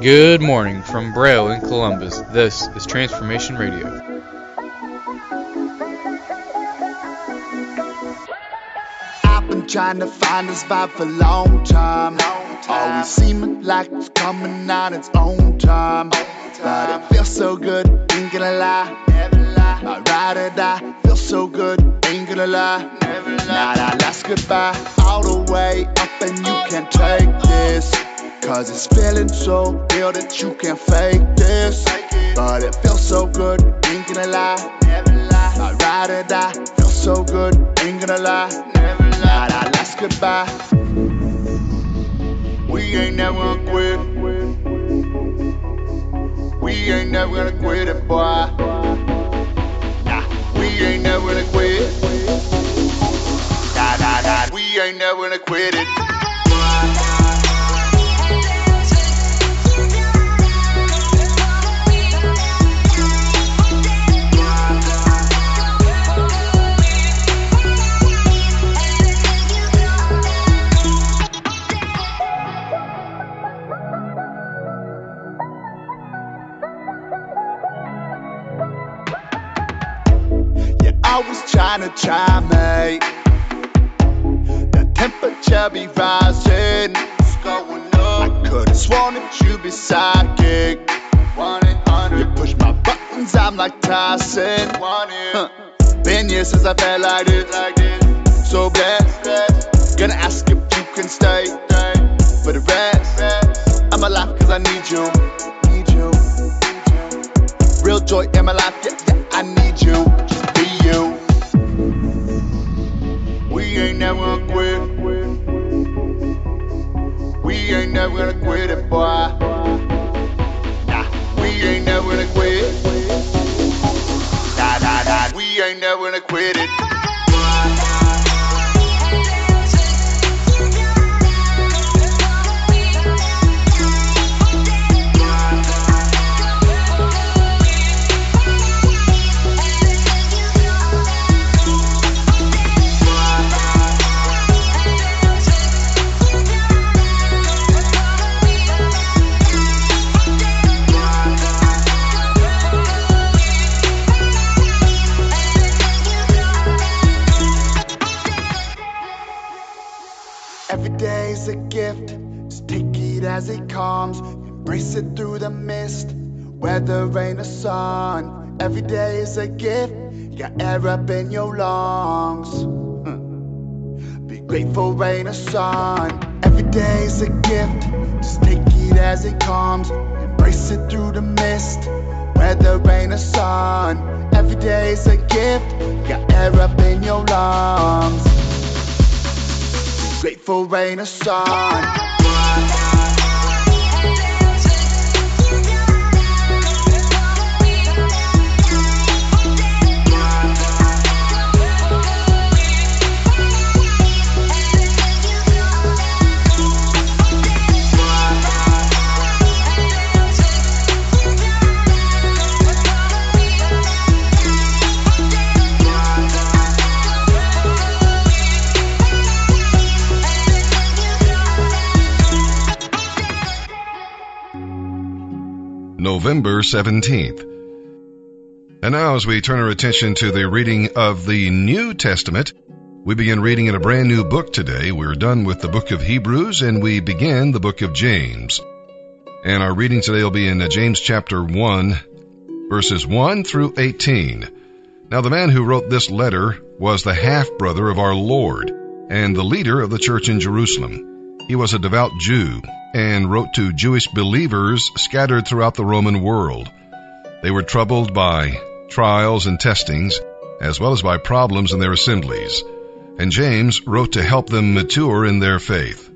Good morning from Braille in Columbus. This is Transformation Radio. I've been trying to find this vibe for a long time. Always seeming like it's coming out its own time. But it feels so good, ain't gonna lie. Never lie. Ride or die feels so good, ain't gonna lie. Now that last goodbye, all the way up, and you can't take this. Cause it's feeling so real that you can't fake this. But it feels so good, ain't gonna lie. I ride or die, feels so good, ain't gonna lie. Now our last goodbye, we ain't never gonna quit. We ain't never gonna quit it, boy. Nah, we ain't never gonna quit. Ain't never gonna quit it. Yeah, I was trying to try, mate. Be rising. It's going. I could've sworn that you'd be psychic. You push my buttons, I'm like Tyson. Huh. Been years since I felt like this. So blessed. Gonna ask if you can stay. For the rest, I'm alive cause I need you. Need you. Real joy in my life, yeah, yeah, I need you. Just be you. We ain't never never gonna quit it, boy. Nah, we ain't never gonna quit. Nah, nah, nah, we ain't never gonna quit it. Sun. Every day is a gift, you got air up in your lungs. Hmm. Be grateful, rain or sun. Every day is a gift, just take it as it comes. Embrace it through the mist, weather, rain or sun. Every day is a gift, you got air up in your lungs. Be grateful rain or sun. November 17th. And now, as we turn our attention to the reading of the New Testament, we begin reading in a brand new book today. We're done with the book of Hebrews and we begin the book of James. And our reading today will be in James chapter 1, verses 1 through 18. Now, the man who wrote this letter was the half brother of our Lord and the leader of the church in Jerusalem. He was a devout Jew and wrote to Jewish believers scattered throughout the Roman world. They were troubled by trials and testings, as well as by problems in their assemblies, and James wrote to help them mature in their faith.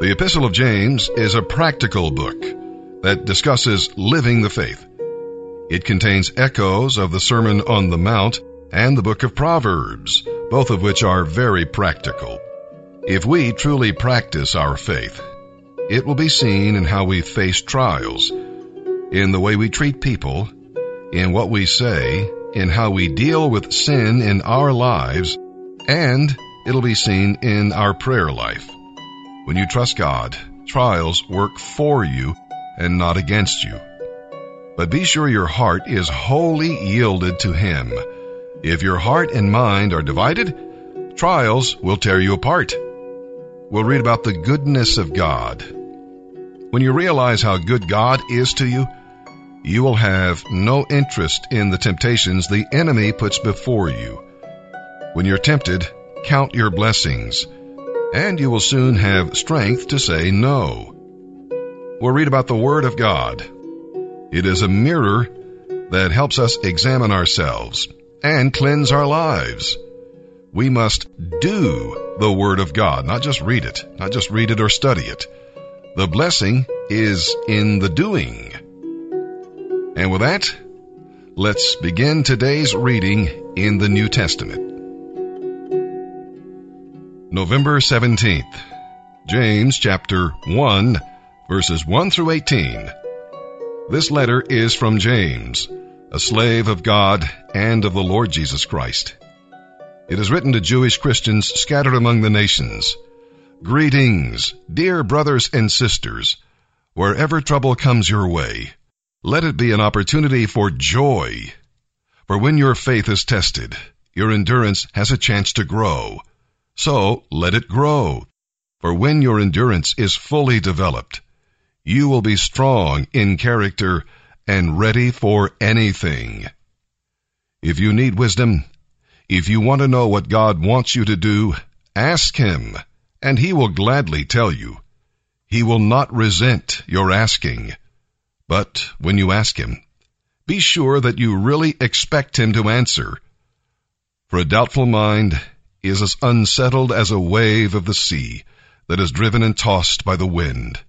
The Epistle of James is a practical book that discusses living the faith. It contains echoes of the Sermon on the Mount and the book of Proverbs, both of which are very practical. If we truly practice our faith, it will be seen in how we face trials, in the way we treat people, in what we say, in how we deal with sin in our lives, and it'll be seen in our prayer life. When you trust God, trials work for you and not against you. But be sure your heart is wholly yielded to Him. If your heart and mind are divided, trials will tear you apart. We'll read about the goodness of God. When you realize how good God is to you, you will have no interest in the temptations the enemy puts before you. When you're tempted, count your blessings, and you will soon have strength to say no. We'll read about the Word of God. It is a mirror that helps us examine ourselves and cleanse our lives. We must do the Word of God, not just read it, not just read it or study it. The blessing is in the doing. And with that, let's begin today's reading in the New Testament. November 17th, James chapter 1, verses 1 through 18. This letter is from James, a slave of God and of the Lord Jesus Christ. It is written to Jewish Christians scattered among the nations. Greetings, dear brothers and sisters, wherever trouble comes your way. Let it be an opportunity for joy. For when your faith is tested, your endurance has a chance to grow. So let it grow. For when your endurance is fully developed, you will be strong in character and ready for anything. If you need wisdom, if you want to know what God wants you to do, ask Him, and He will gladly tell you. He will not resent your asking. But when you ask him, be sure that you really expect him to answer. For a doubtful mind is as unsettled as a wave of the sea that is driven and tossed by the wind.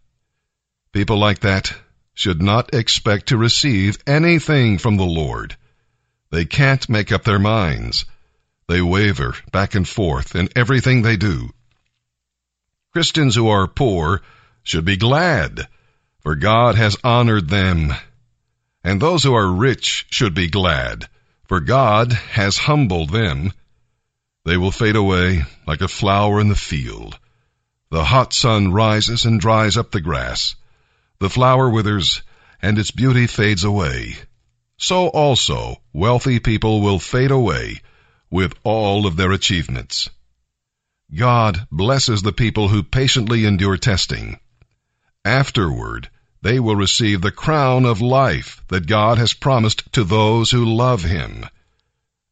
People like that should not expect to receive anything from the Lord. They can't make up their minds. They waver back and forth in everything they do. Christians who are poor should be glad for God has honored them. And those who are rich should be glad, for God has humbled them. They will fade away like a flower in the field. The hot sun rises and dries up the grass. The flower withers, and its beauty fades away. So also wealthy people will fade away with all of their achievements. God blesses the people who patiently endure testing. Afterward, they will receive the crown of life that God has promised to those who love Him.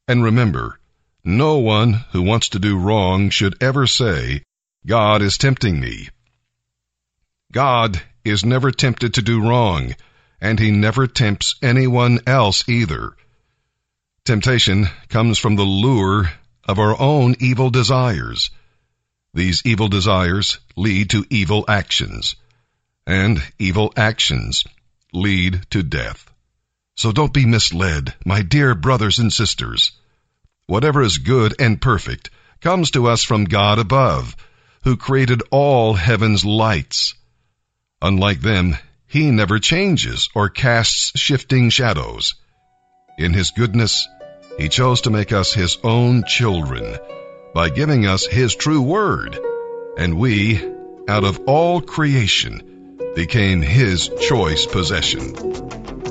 And remember, no one who wants to do wrong should ever say, God is tempting me. God is never tempted to do wrong, and He never tempts anyone else either. Temptation comes from the lure of our own evil desires. These evil desires lead to evil actions and evil actions lead to death. So don't be misled, my dear brothers and sisters. Whatever is good and perfect comes to us from God above, who created all heaven's lights. Unlike them, he never changes or casts shifting shadows. In his goodness, he chose to make us his own children by giving us his true word, and we, out of all creation, became his choice possession.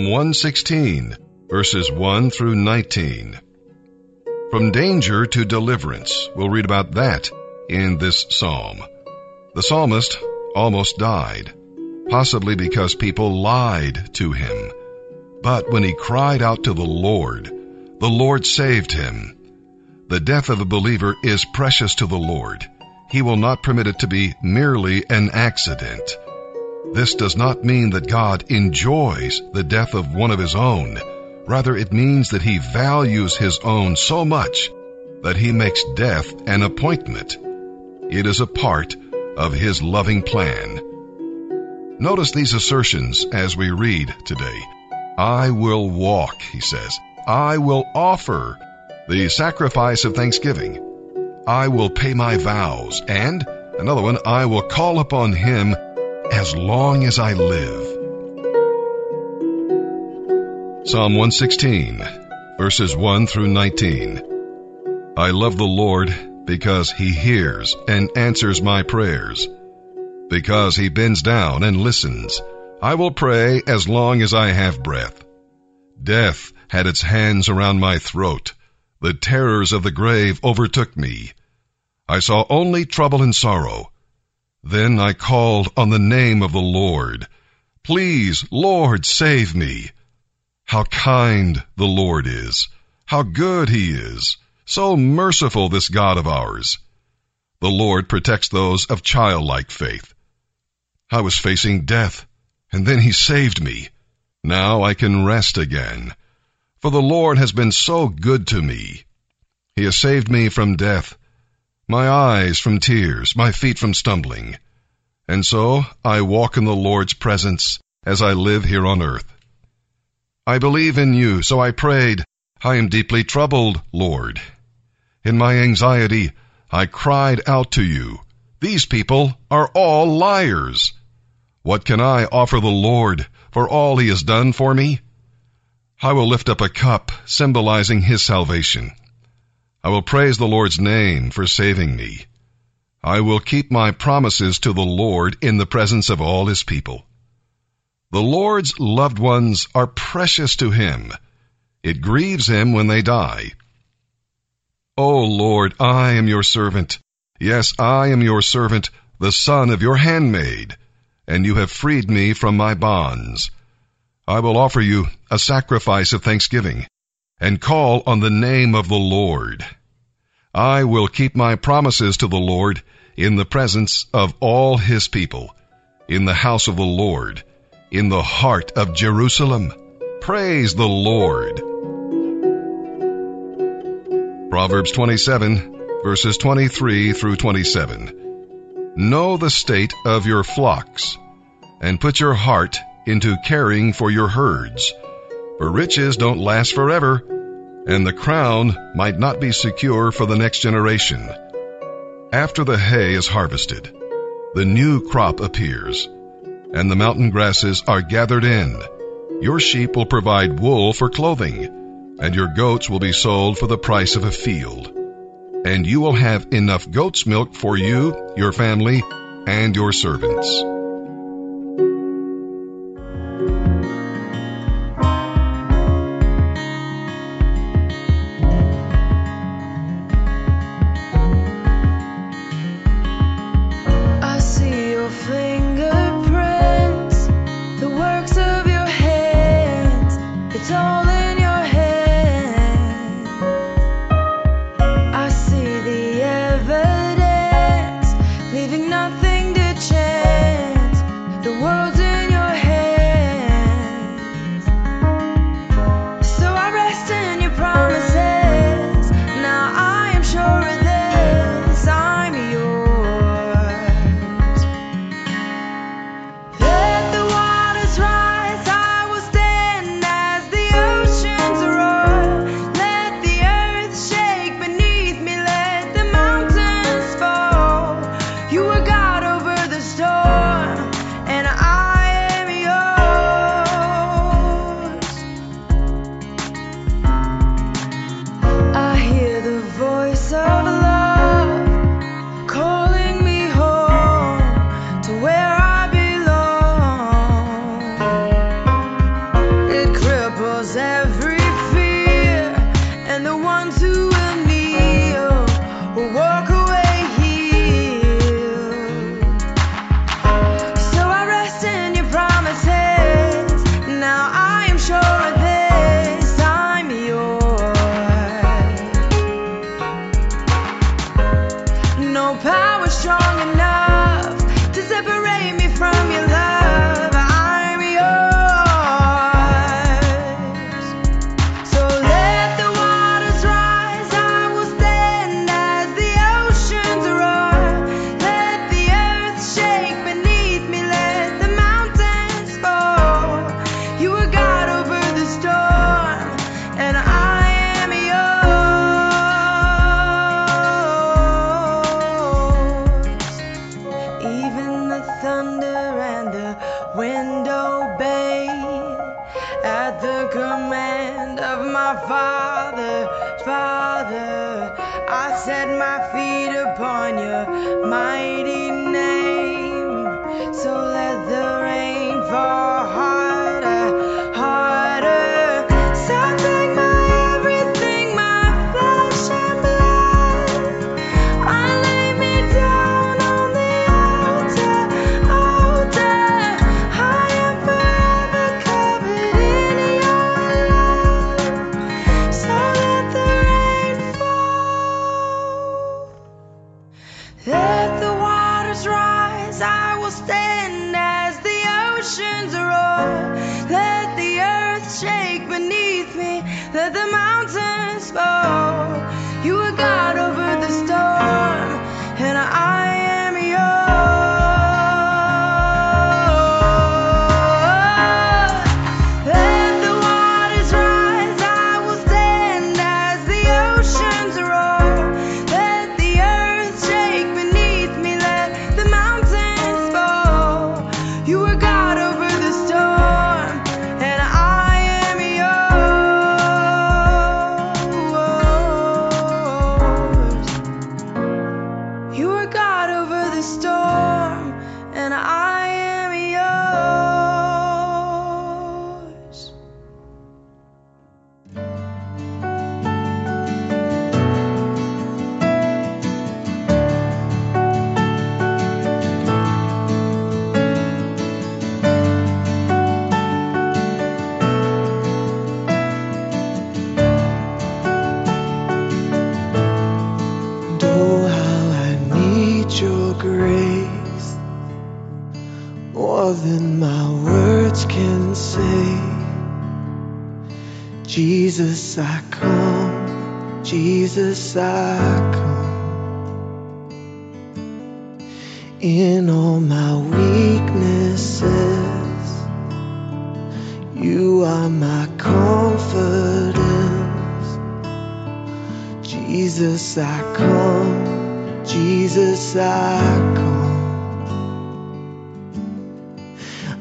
Psalm 116, verses 1 through 19. From danger to deliverance. We'll read about that in this psalm. The psalmist almost died, possibly because people lied to him. But when he cried out to the Lord, the Lord saved him. The death of a believer is precious to the Lord. He will not permit it to be merely an accident. This does not mean that God enjoys the death of one of his own. Rather, it means that he values his own so much that he makes death an appointment. It is a part of his loving plan. Notice these assertions as we read today. I will walk, he says. I will offer the sacrifice of thanksgiving. I will pay my vows. And another one, I will call upon him as long as I live. Psalm 116, verses 1 through 19. I love the Lord because he hears and answers my prayers. Because he bends down and listens, I will pray as long as I have breath. Death had its hands around my throat. The terrors of the grave overtook me. I saw only trouble and sorrow. Then I called on the name of the Lord. Please, Lord, save me. How kind the Lord is. How good he is. So merciful, this God of ours. The Lord protects those of childlike faith. I was facing death, and then he saved me. Now I can rest again. For the Lord has been so good to me. He has saved me from death, my eyes from tears, my feet from stumbling. And so I walk in the Lord's presence as I live here on earth. I believe in you, so I prayed, I am deeply troubled, Lord. In my anxiety, I cried out to you. These people are all liars. What can I offer the Lord for all he has done for me? I will lift up a cup symbolizing his salvation. I will praise the Lord's name for saving me. I will keep my promises to the Lord in the presence of all his people. The Lord's loved ones are precious to him. It grieves him when they die. O Lord, I am your servant. Yes, I am your servant, the son of your handmaid, and you have freed me from my bonds. I will offer you a sacrifice of thanksgiving and call on the name of the Lord. I will keep my promises to the Lord in the presence of all his people, in the house of the Lord, in the heart of Jerusalem. Praise the Lord. Proverbs 27 verses 23 through 27. Know the state of your flocks and put your heart into caring for your herds. For riches don't last forever and the crown might not be secure for the next generation. After the hay is harvested, the new crop appears, and the mountain grasses are gathered in. Your sheep will provide wool for clothing, and your goats will be sold for the price of a field. And you will have enough goat's milk for you, your family, and your servants. Thunder and the wind obey at the command of my Father. Father, I set my feet upon your mighty name. So let the rain fall Let the as I come. In all my weaknesses, you are my confidence. Jesus, I come. Jesus, I come.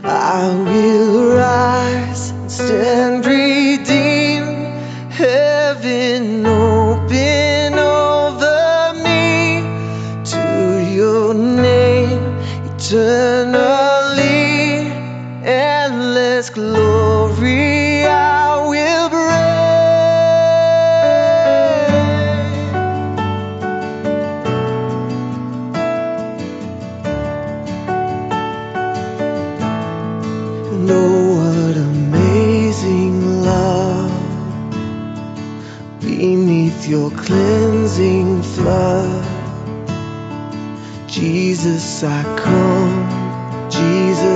I will rise and stand.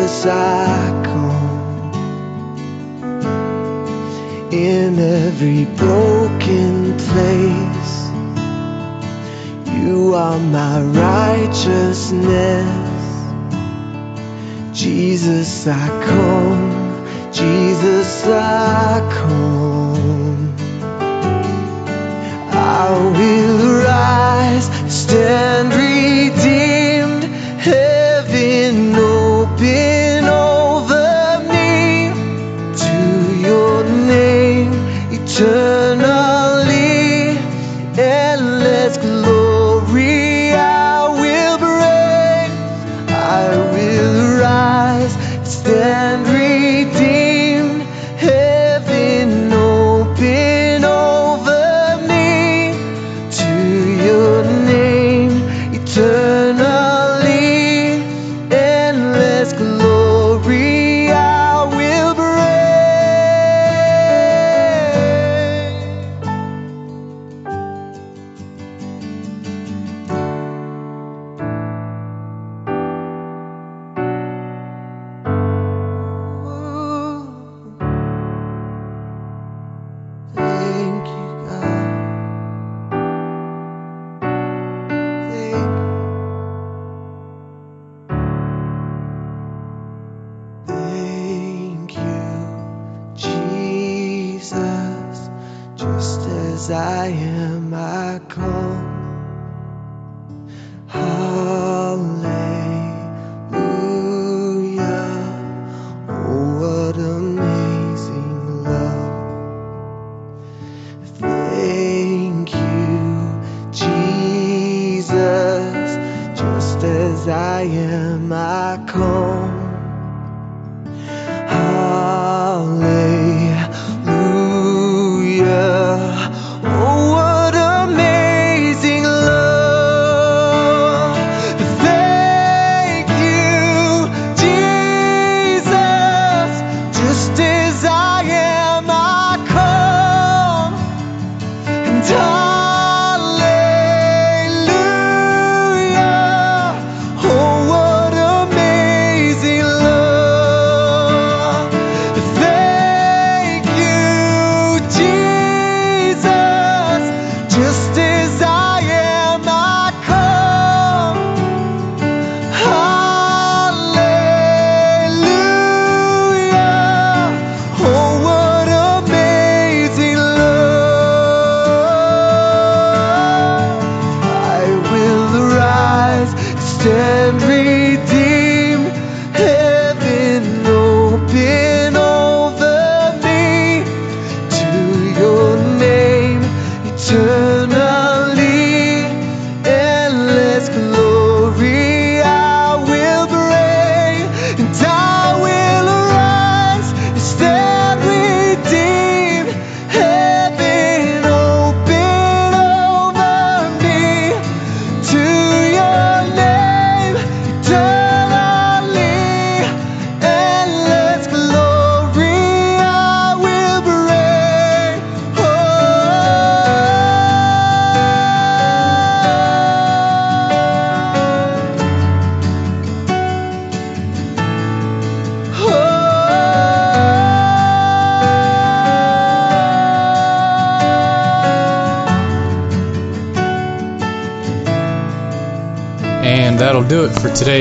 as I come. In every broken place, you are my righteousness. Jesus, I come. Jesus, I come. I will rise, stand redeemed. as I am, I come.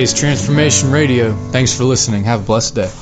Today's Transformation Radio. Thanks for listening. Have a blessed day.